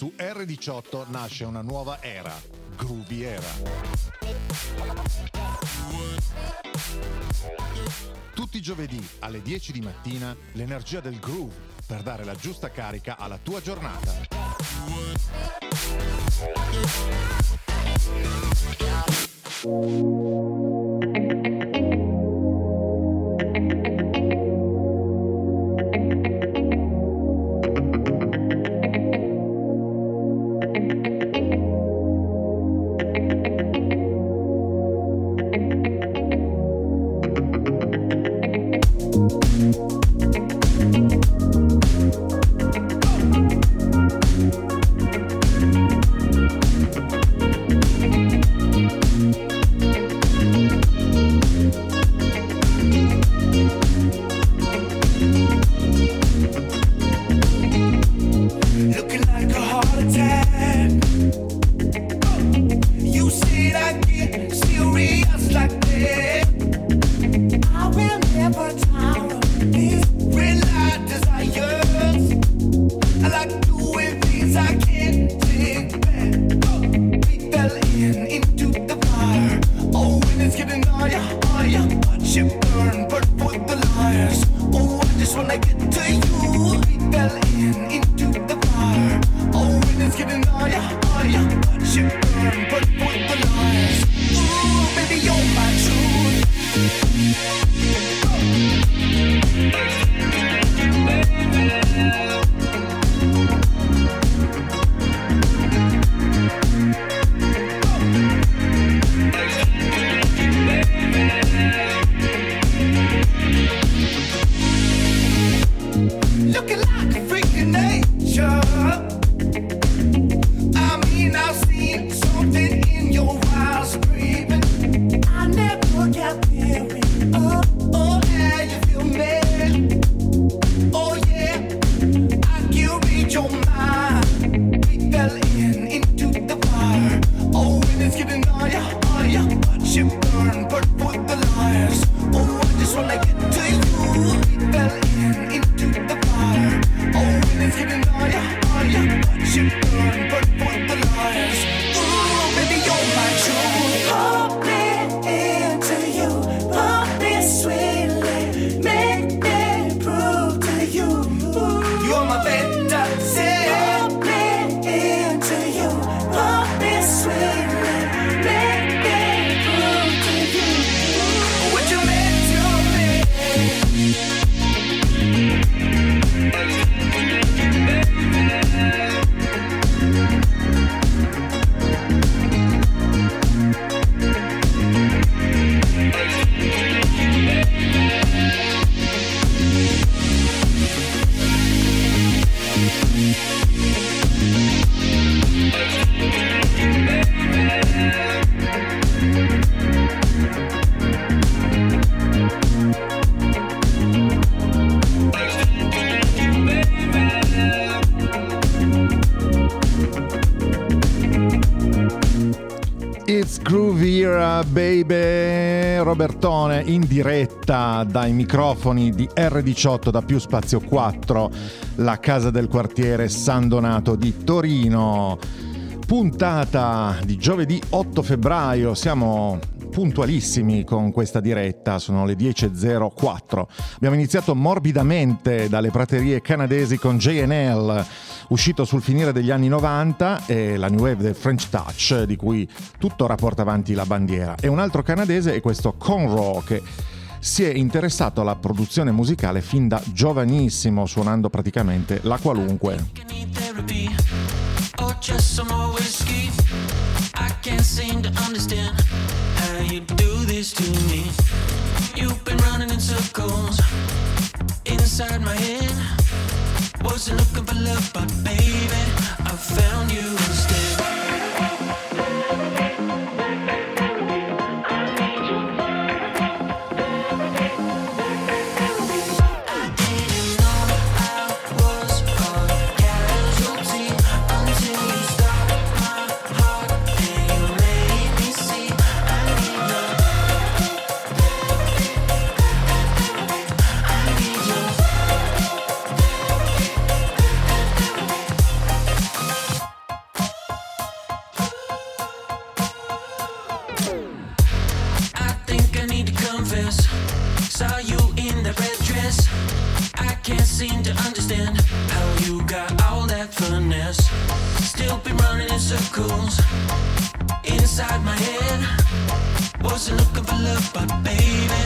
Su R18 nasce una nuova era, Groovy Era. Tutti i giovedì alle 10 di mattina l'energia del groove per dare la giusta carica alla tua giornata. Looking It's Groovy Era, baby! Robertone in diretta dai microfoni di R18 da più spazio 4, la casa del quartiere San Donato di Torino. Puntata di giovedì 8 febbraio, siamo puntualissimi con questa diretta, sono le 10.04. Abbiamo iniziato morbidamente dalle praterie canadesi con JNL, uscito sul finire degli anni 90, e la new wave del French Touch, di cui tuttora porta avanti la bandiera. E un altro canadese è questo Conroe, che si è interessato alla produzione musicale fin da giovanissimo, suonando praticamente la qualunque. just some more whiskey. I can't seem to understand you do this to me. You've been running in circles inside my head. Wasn't looking for love, but baby, I found you instead. Seem to understand how you got all that finesse. Still been running in circles inside my head. Wasn't looking for love, but baby,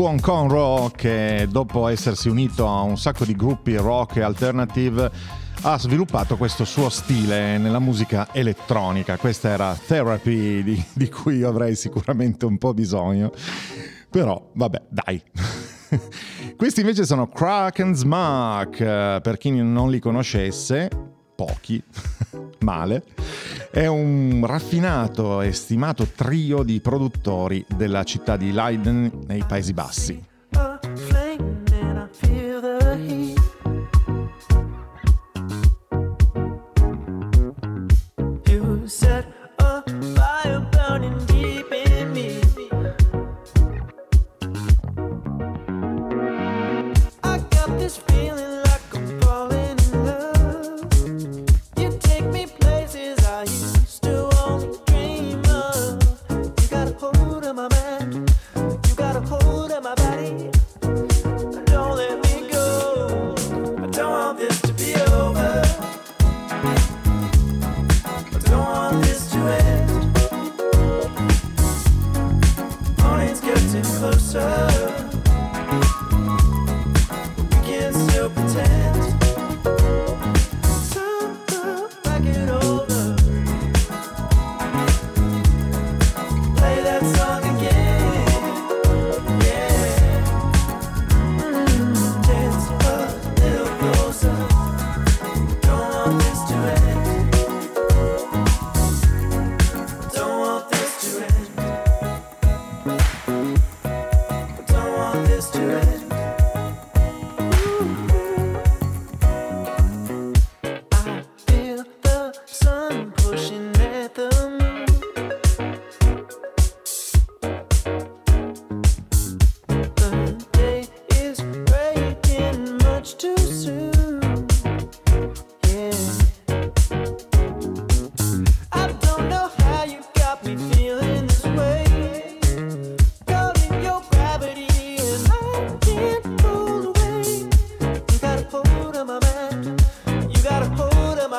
buon Conroe che dopo essersi unito a un sacco di gruppi rock e alternative ha sviluppato questo suo stile nella musica elettronica. Questa era Therapy di, di cui avrei sicuramente un po' bisogno. Però vabbè, dai. Questi invece sono Kraken Smack, eh, per chi non li conoscesse, pochi, male, è un raffinato e stimato trio di produttori della città di Leiden nei Paesi Bassi.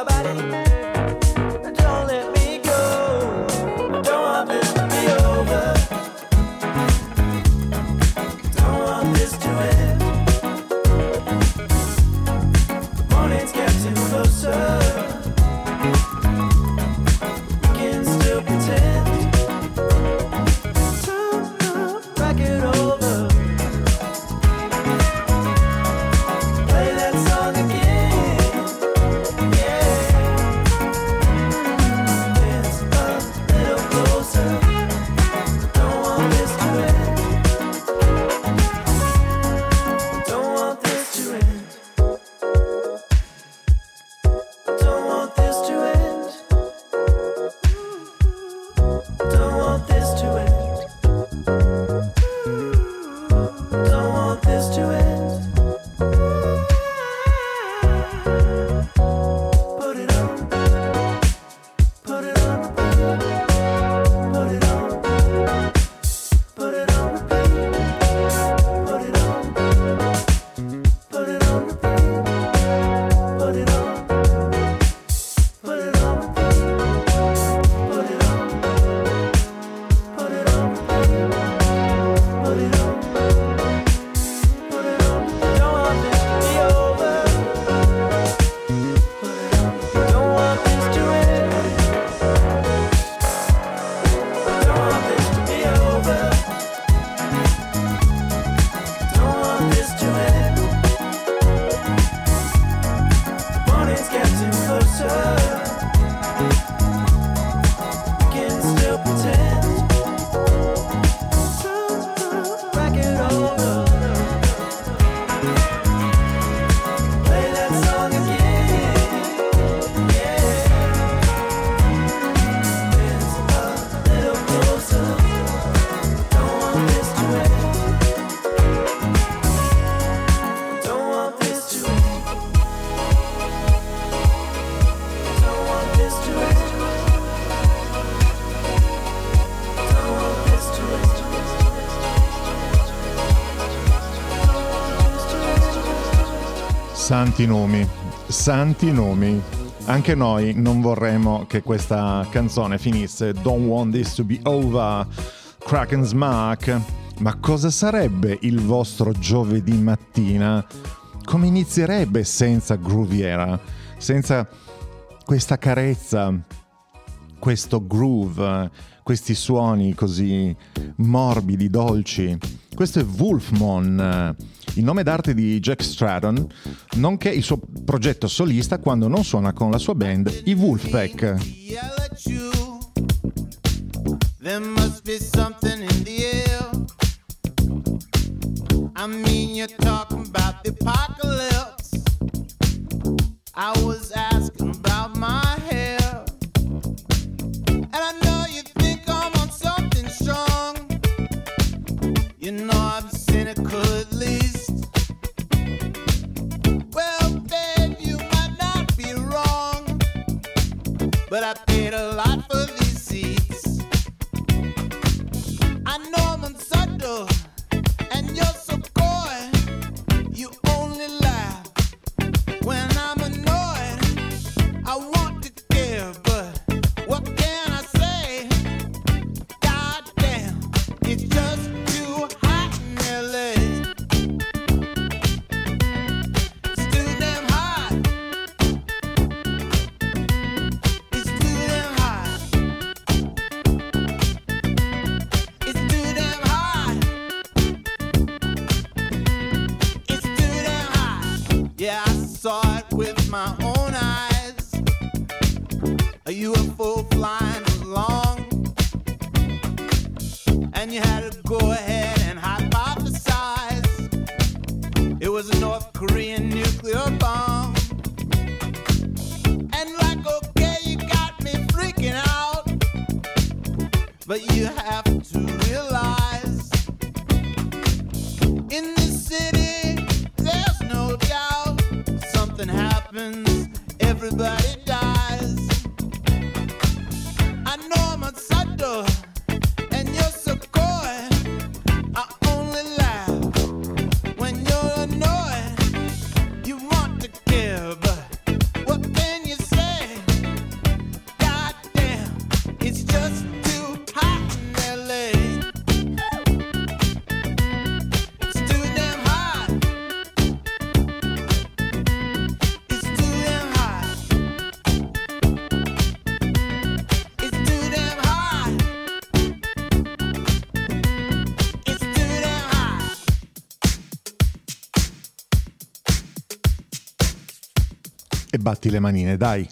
nobody. Santi nomi, santi nomi. Anche noi non vorremmo che questa canzone finisse Don't want this to be over, Kraken's Mark. Ma cosa sarebbe il vostro giovedì mattina? Come inizierebbe senza Grooviera? Senza questa carezza, questo groove, questi suoni così morbidi, dolci. Questo è Wolfmon, il nome d'arte di Jack Stratton, nonché il suo progetto solista quando non suona con la sua band, i Wolfpack. at. There must be something in the air. I mean, you're talking about the apocalypse. I was asking le manine, dai.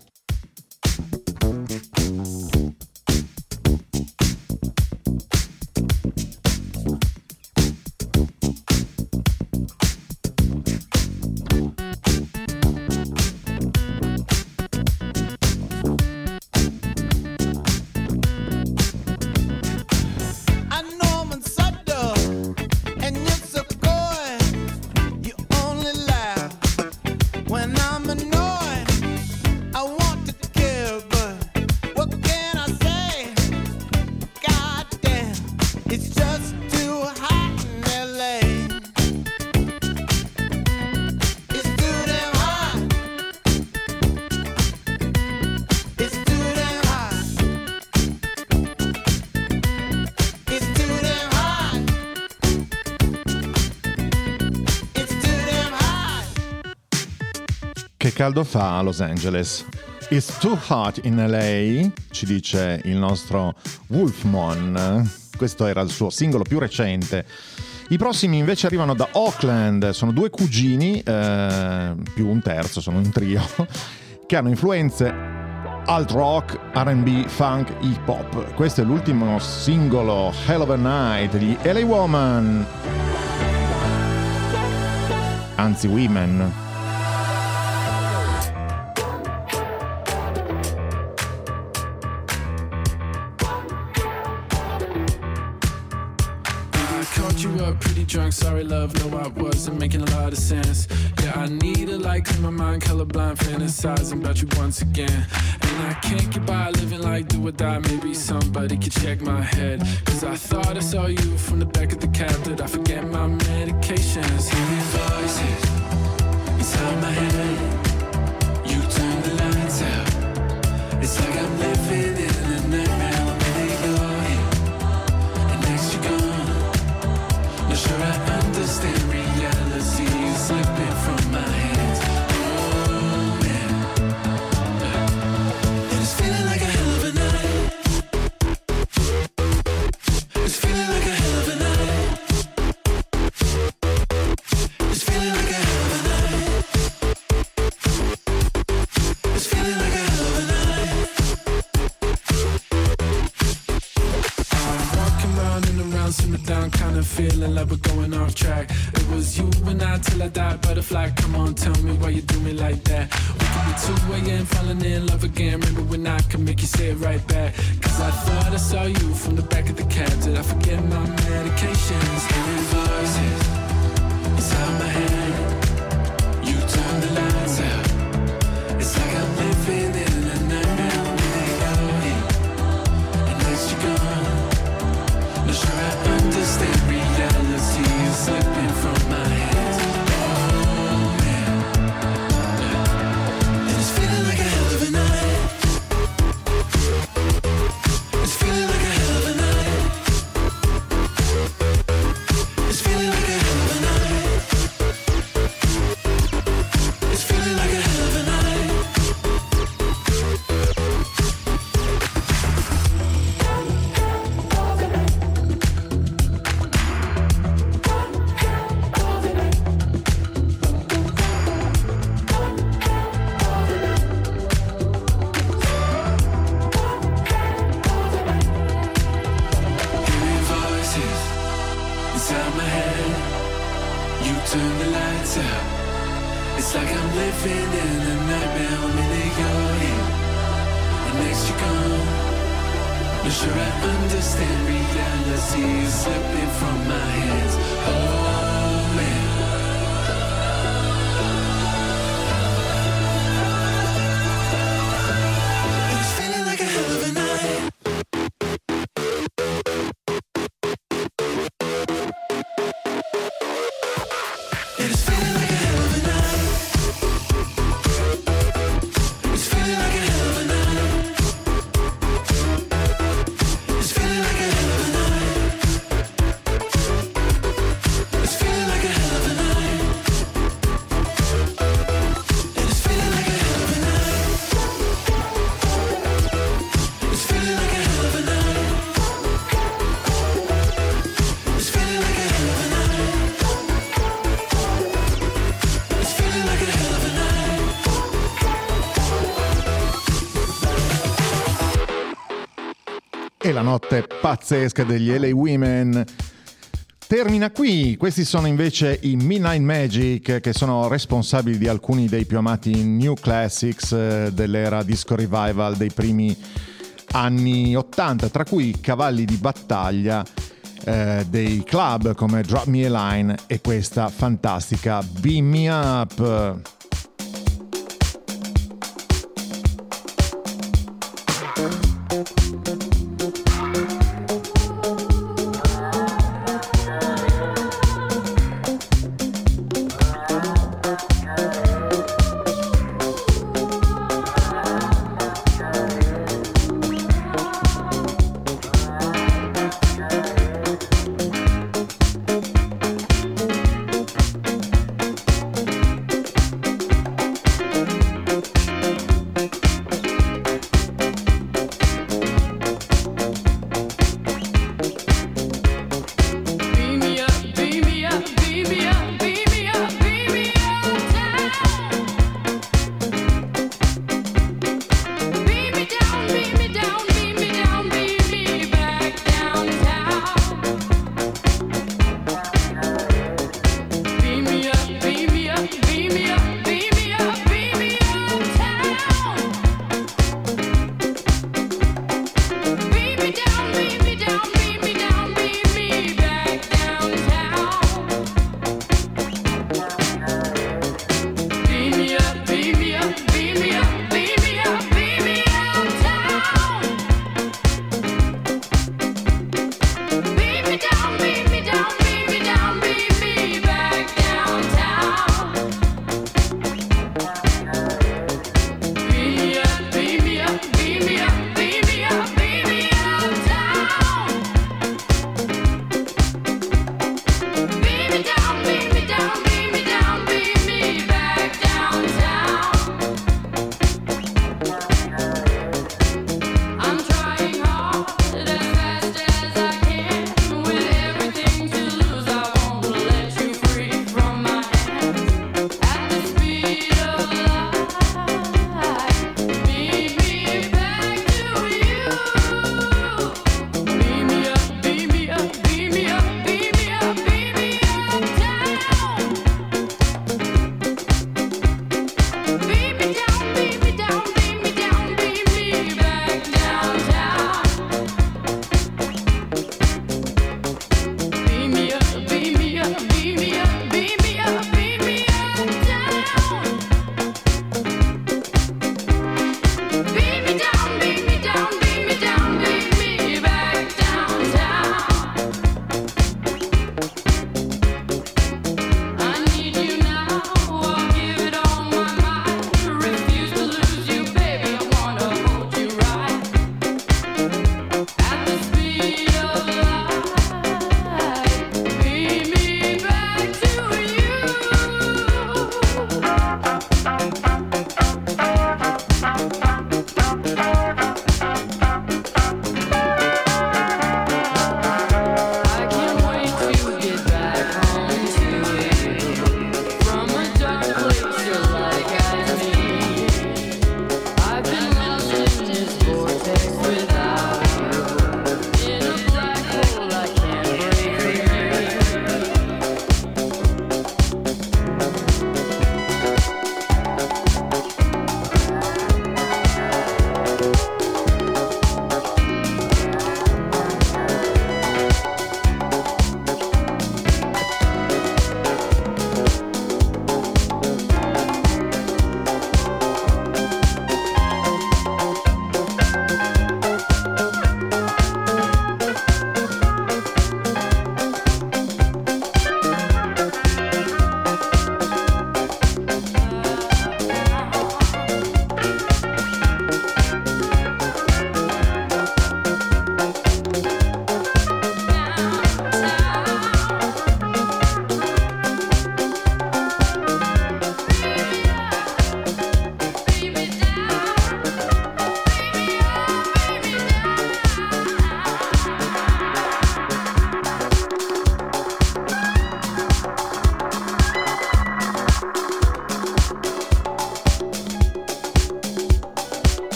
Caldo fa a Los Angeles? It's too hot in LA, ci dice il nostro Wolfmon. Questo era il suo singolo più recente. I prossimi invece arrivano da Oakland, sono due cugini, eh, più un terzo, sono un trio, che hanno influenze alt rock, RB, funk, hip hop. Questo è l'ultimo singolo Hell of a Night di LA Woman. Anzi, Women. Drunk, sorry love, no I wasn't making a lot of sense. Yeah, I need a light, cause my mind colorblind, fantasizing about you once again. And I can't get by living like do or die, maybe somebody could check my head. Cause I thought I saw you from the back of the cab, did I forget my medications? Hearing voices Turn the lights out. It's like I'm living in a nightmare. I'm in you're here, and next you're gone. Not sure I understand reality slipping from my hands. Oh. la notte pazzesca degli LA Women termina qui. Questi sono invece i Midnight Magic che sono responsabili di alcuni dei più amati new classics eh, dell'era disco revival dei primi anni 80, tra cui i cavalli di battaglia eh, dei club come Drop Me a Line e questa fantastica Beam Me Up.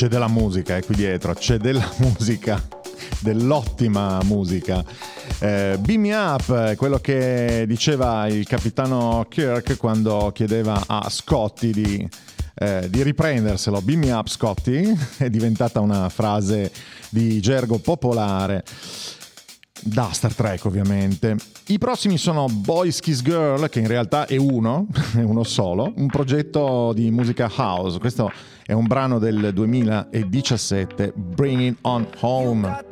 c'è della musica, è qui dietro, c'è della musica, dell'ottima musica. Eh, beam Me Up, eh, quello che diceva il capitano Kirk quando chiedeva a Scotty di, eh, di riprenderselo. Beam Me Up Scotty è diventata una frase di gergo popolare da Star Trek ovviamente. I prossimi sono Boys Kiss Girl, che in realtà è uno, è uno solo, un progetto di musica house. Questo è un brano del 2017, Bring It On Home.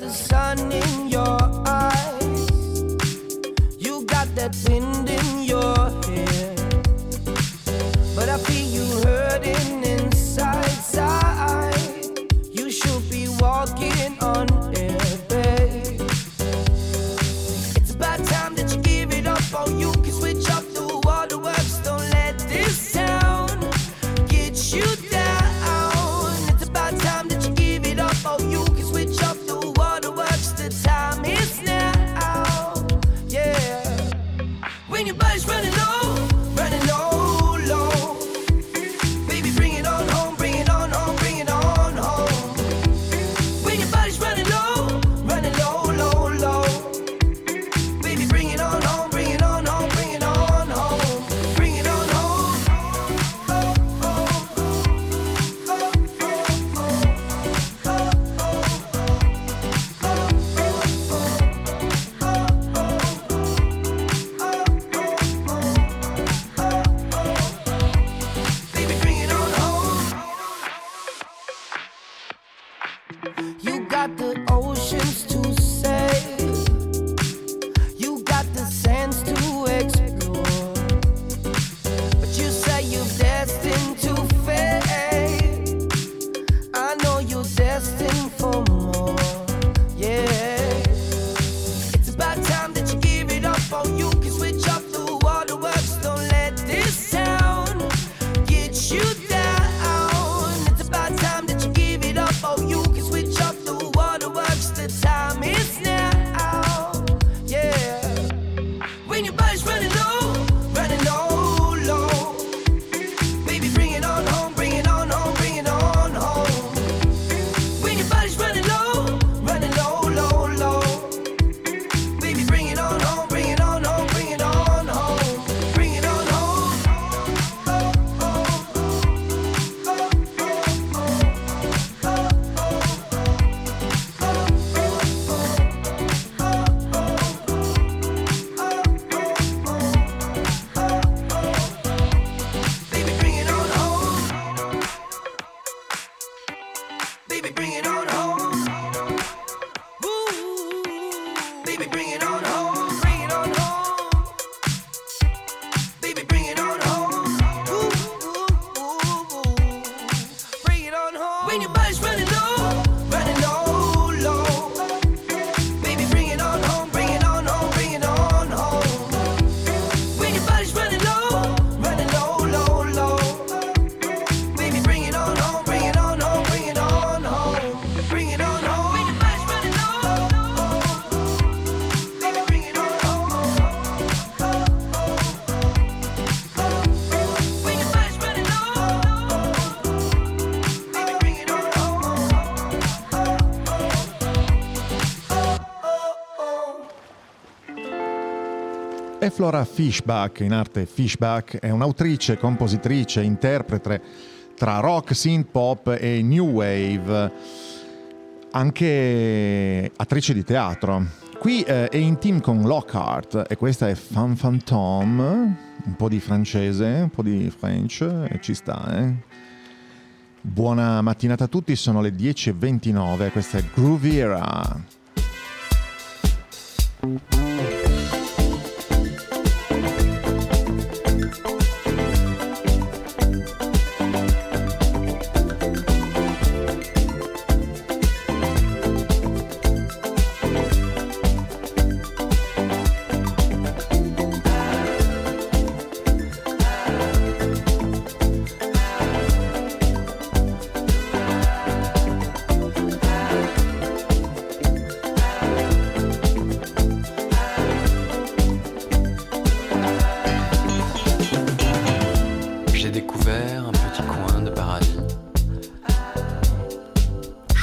Flora Fishback, in arte Fishback, è un'autrice, compositrice, interprete tra rock, synth pop e new wave, anche attrice di teatro. Qui eh, è in team con Lockhart e questa è Fan Phantom, un po' di francese, un po' di French, e ci sta, eh. Buona mattinata a tutti, sono le 10.29, questa è Grooviera.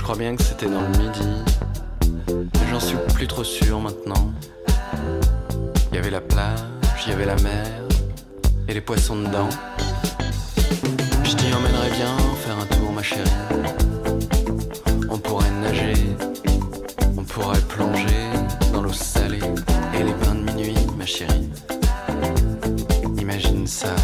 Crois bien que c'était dans le midi. J'en suis plus trop sûr maintenant. Il y avait la plage, il y avait la mer et les poissons dedans. Je t'y emmènerais bien faire un tour, ma chérie. On pourrait nager, on pourrait plonger dans l'eau salée et les bains de minuit, ma chérie. Imagine ça.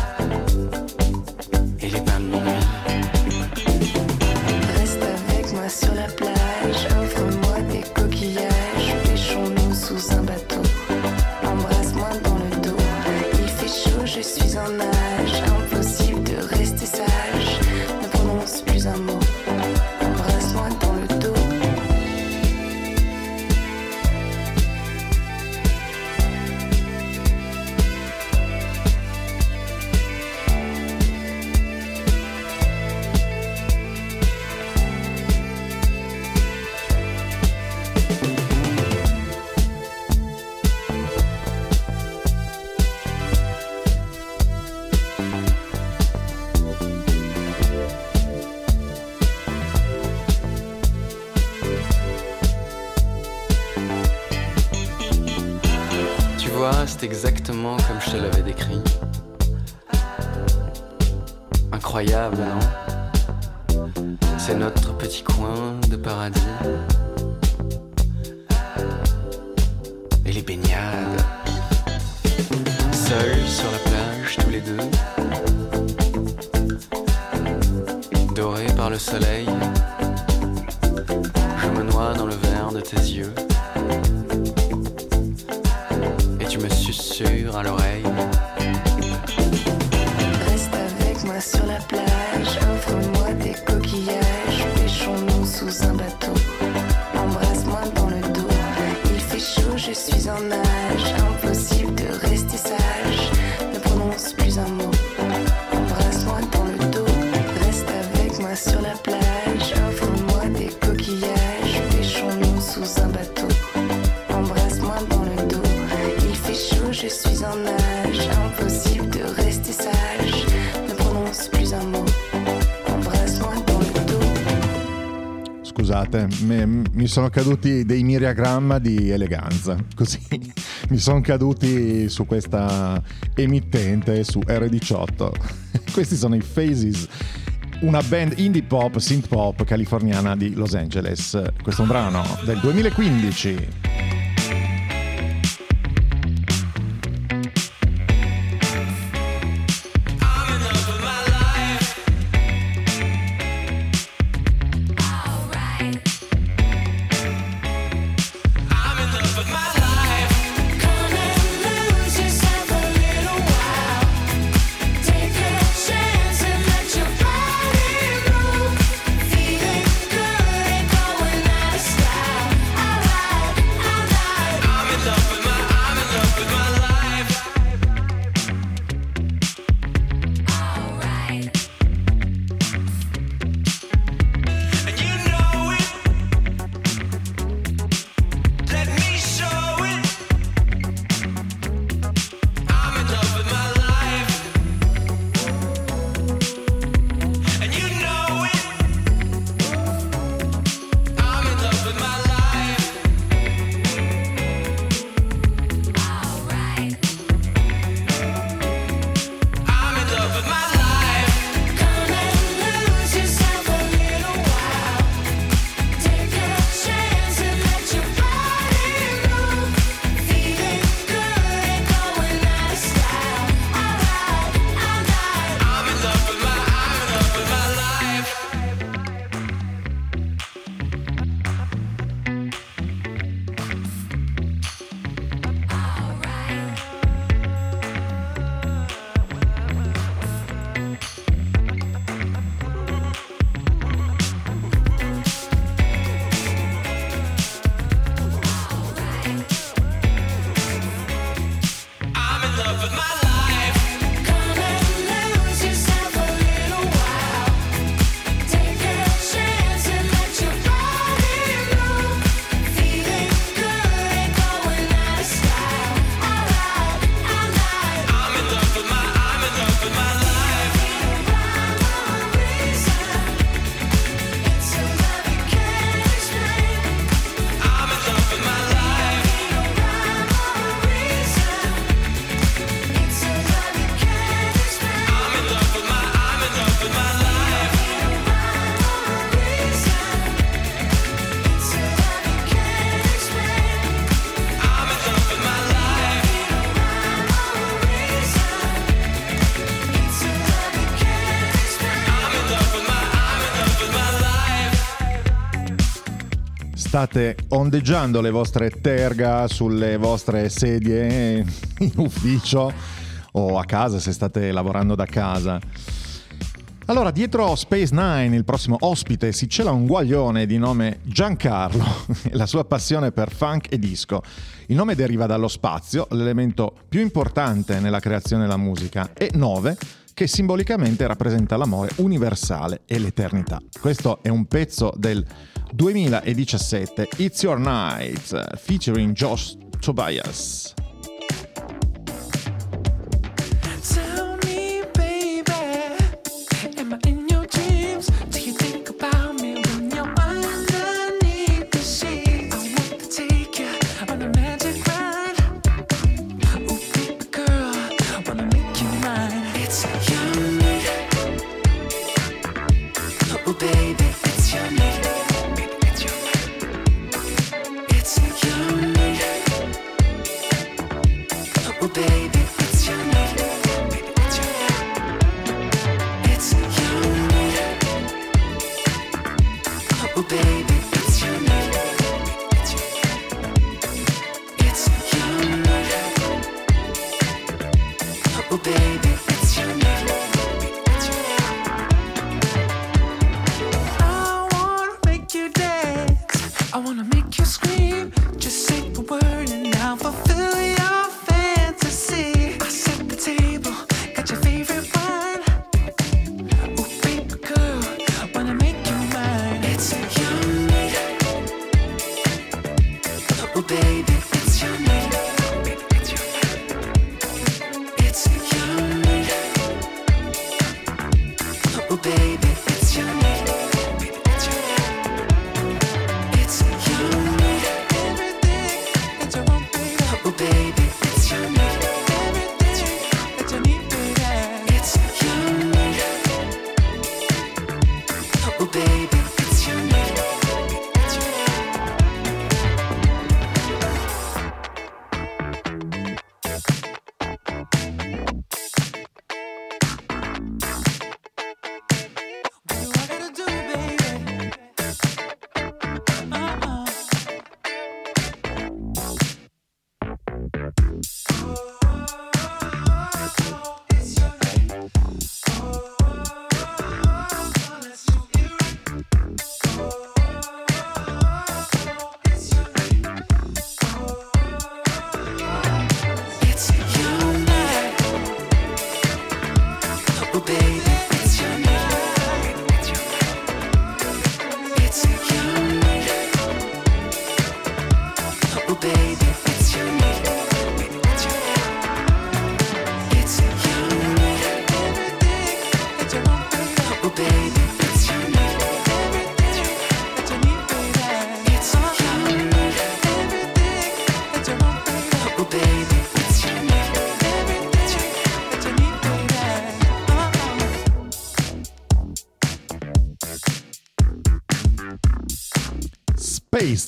À l'oreille. Me- mi sono caduti dei miriagramma di eleganza, così mi sono caduti su questa emittente su R18. Questi sono i Phases, una band indie pop, synth pop californiana di Los Angeles. Questo è un brano del 2015. state ondeggiando le vostre terga sulle vostre sedie in ufficio o a casa se state lavorando da casa. Allora, dietro Space Nine, il prossimo ospite, si cela un guaglione di nome Giancarlo e la sua passione per funk e disco. Il nome deriva dallo spazio, l'elemento più importante nella creazione della musica, e 9, che simbolicamente rappresenta l'amore universale e l'eternità. Questo è un pezzo del 2017 It's Your Night featuring Josh Tobias. baby.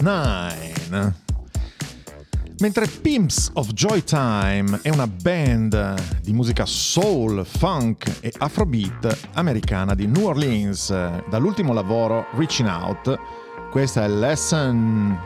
9. Mentre Pimps of Joy Time è una band di musica soul, funk e afrobeat americana di New Orleans, dall'ultimo lavoro Reaching Out, questa è Lesson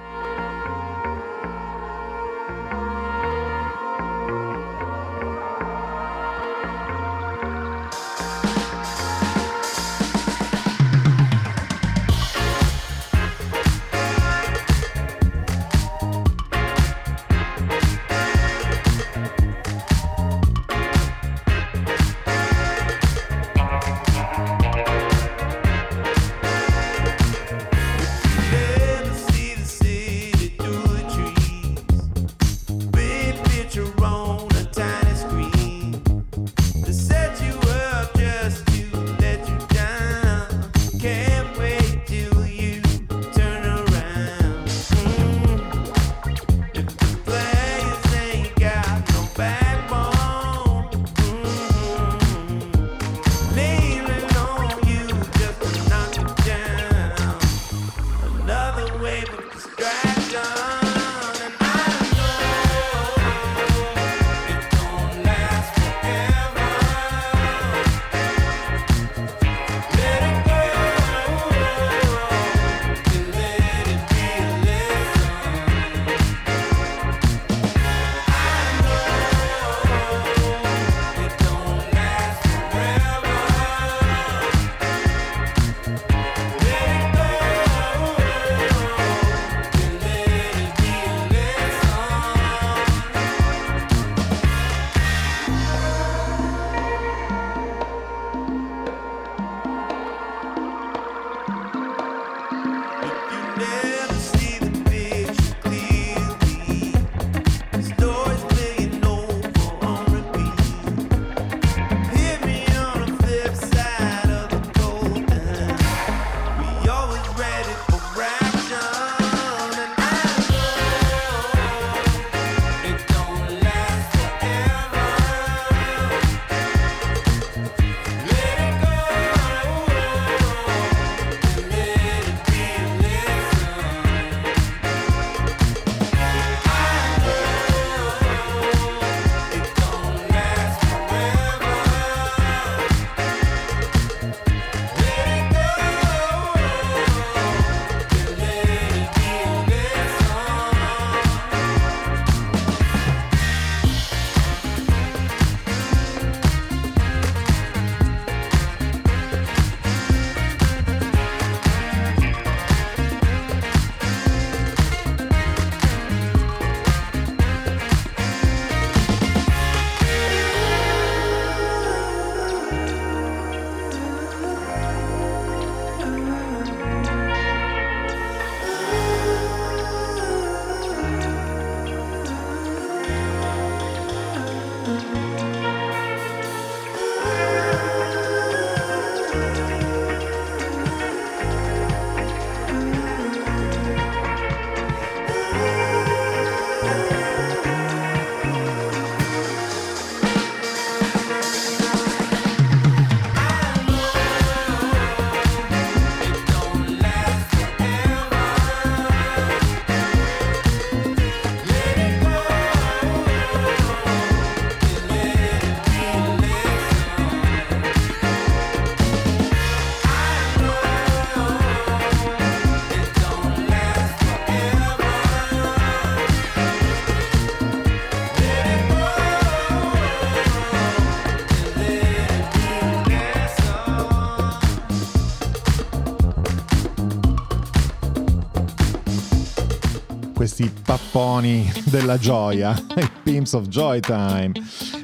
strapponi della gioia, i Pimps of Joy Time.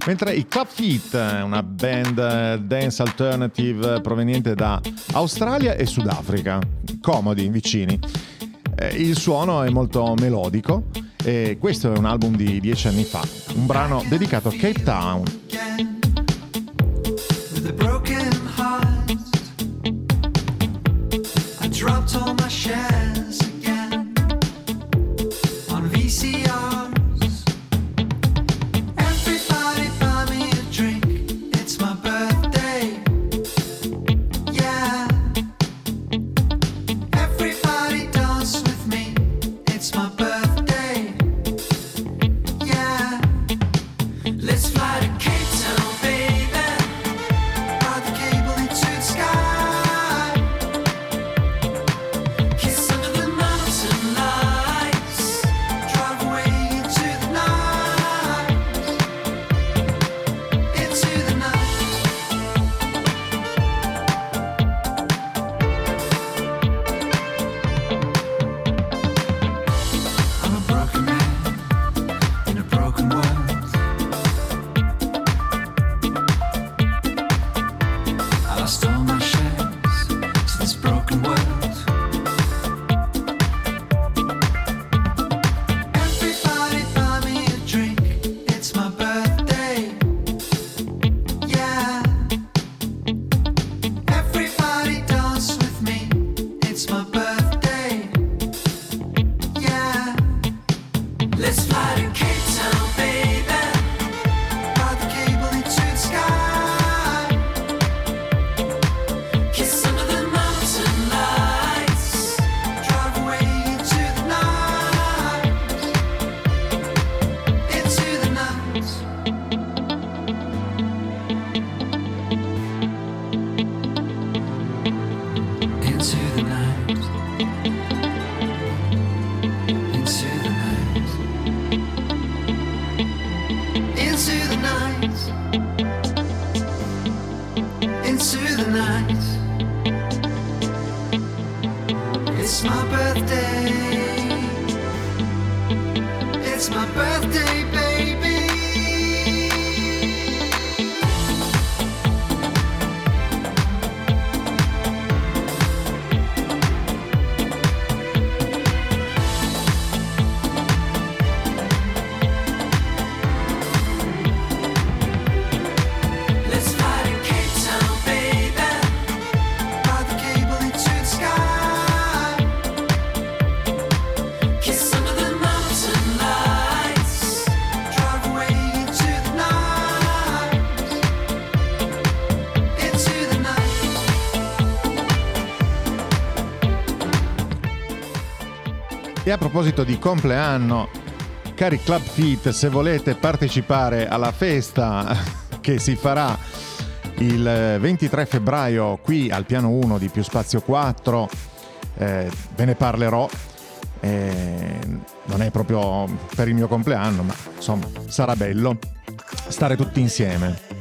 Mentre i Club Feet, una band dance alternative proveniente da Australia e Sudafrica, comodi, vicini. Eh, il suono è molto melodico e questo è un album di dieci anni fa, un brano dedicato a Cape Town, proposito di compleanno, cari Club Fit, se volete partecipare alla festa che si farà il eh, 23 febbraio qui al piano 1 di Più Spazio 4, eh, ve ne parlerò. Eh, non è proprio per il mio compleanno, ma insomma sarà bello stare tutti insieme.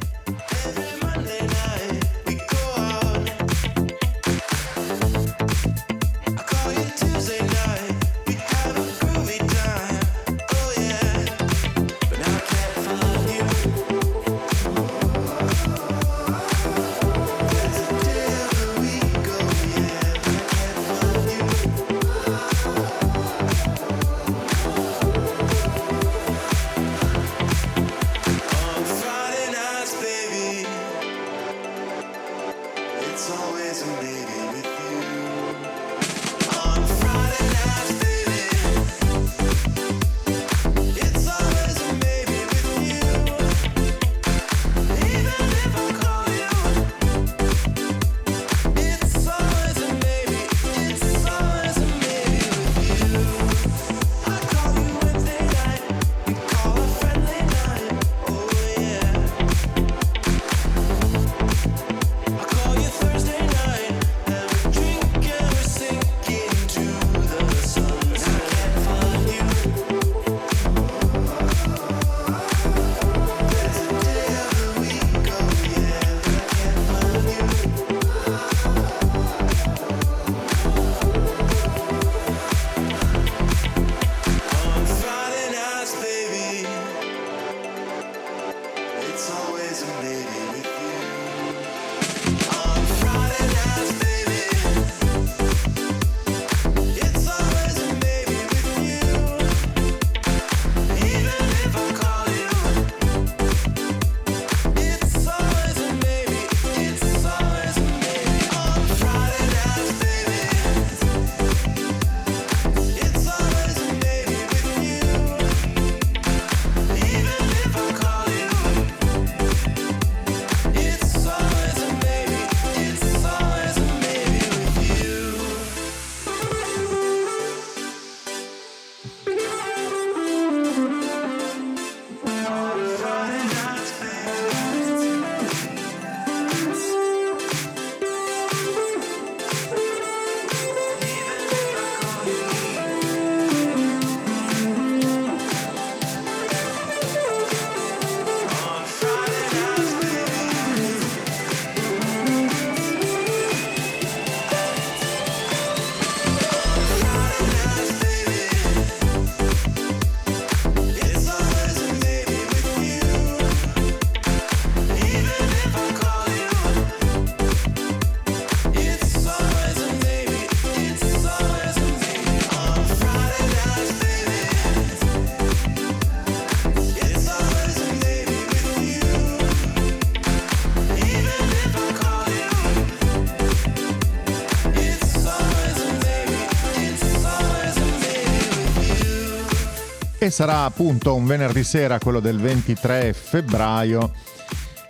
e sarà appunto un venerdì sera, quello del 23 febbraio,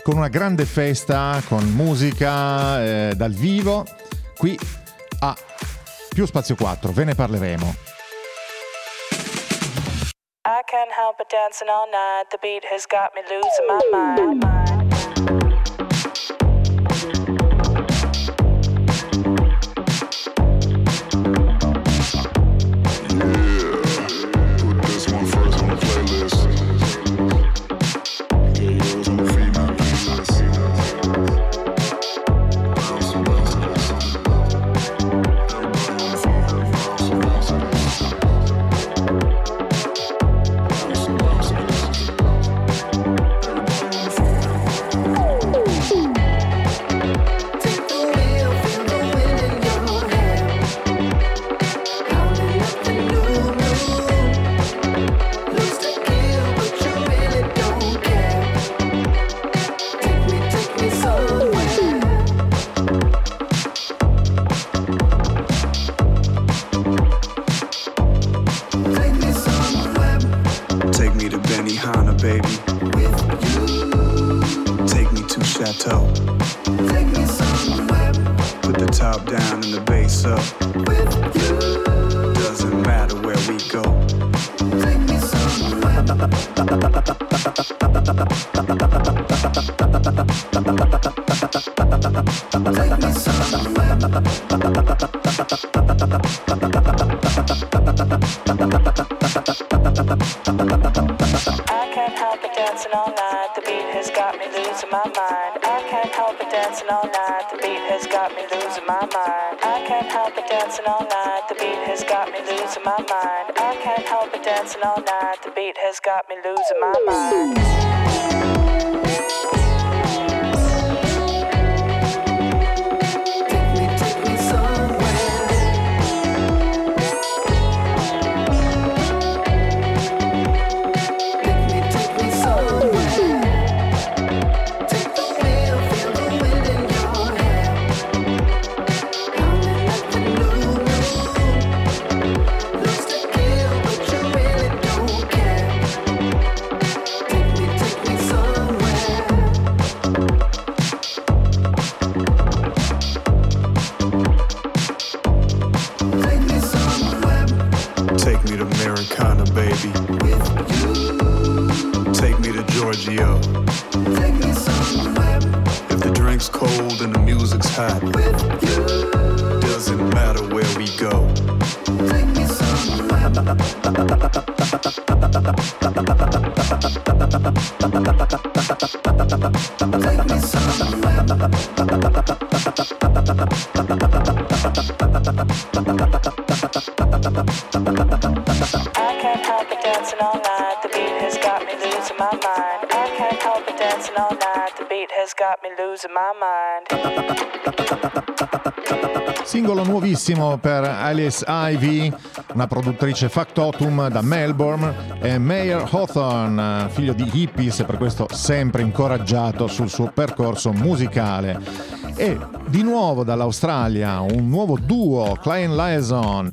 con una grande festa, con musica eh, dal vivo, qui a Più Spazio 4, ve ne parleremo. I can't help but dancing all night, the beat has got me losing my mind. can't help but dancing all night. The beat has got me losing my mind. I can't help but dancing all night. The beat has got me losing my mind. has got me losing my mind. Singolo nuovissimo per Alice Ivy, una produttrice factotum da Melbourne, e Mayer Hawthorne, figlio di hippies e per questo sempre incoraggiato sul suo percorso musicale. E di nuovo dall'Australia un nuovo duo, Klein Liaison,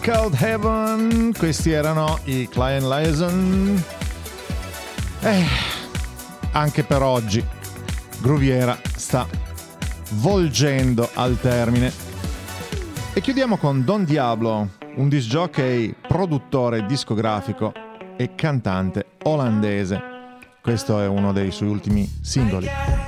Called Heaven, questi erano i Client Liaison. Eh, anche per oggi Gruviera sta volgendo al termine. E chiudiamo con Don Diablo, un disc jockey, produttore discografico e cantante olandese. Questo è uno dei suoi ultimi singoli.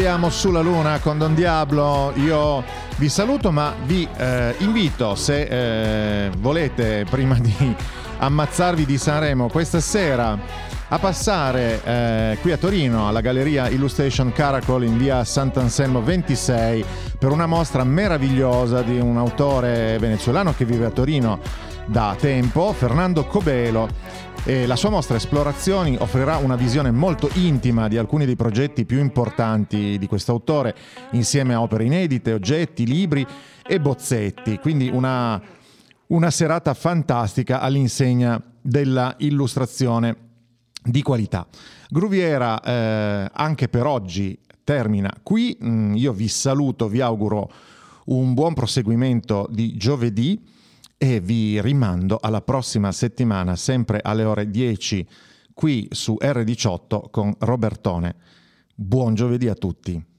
Voliamo sulla luna con Don Diablo. Io vi saluto, ma vi eh, invito, se eh, volete, prima di ammazzarvi di Sanremo, questa sera a passare eh, qui a Torino alla Galleria Illustration Caracol in via Sant'Anselmo 26 per una mostra meravigliosa di un autore venezuelano che vive a Torino da tempo, Fernando Cobelo. E la sua mostra Esplorazioni offrirà una visione molto intima di alcuni dei progetti più importanti di quest'autore, insieme a opere inedite, oggetti, libri e bozzetti. Quindi una, una serata fantastica all'insegna della illustrazione di qualità. Gruviera eh, anche per oggi termina qui. Mm, io vi saluto, vi auguro un buon proseguimento di giovedì e vi rimando alla prossima settimana, sempre alle ore 10, qui su R18 con Robertone. Buon giovedì a tutti.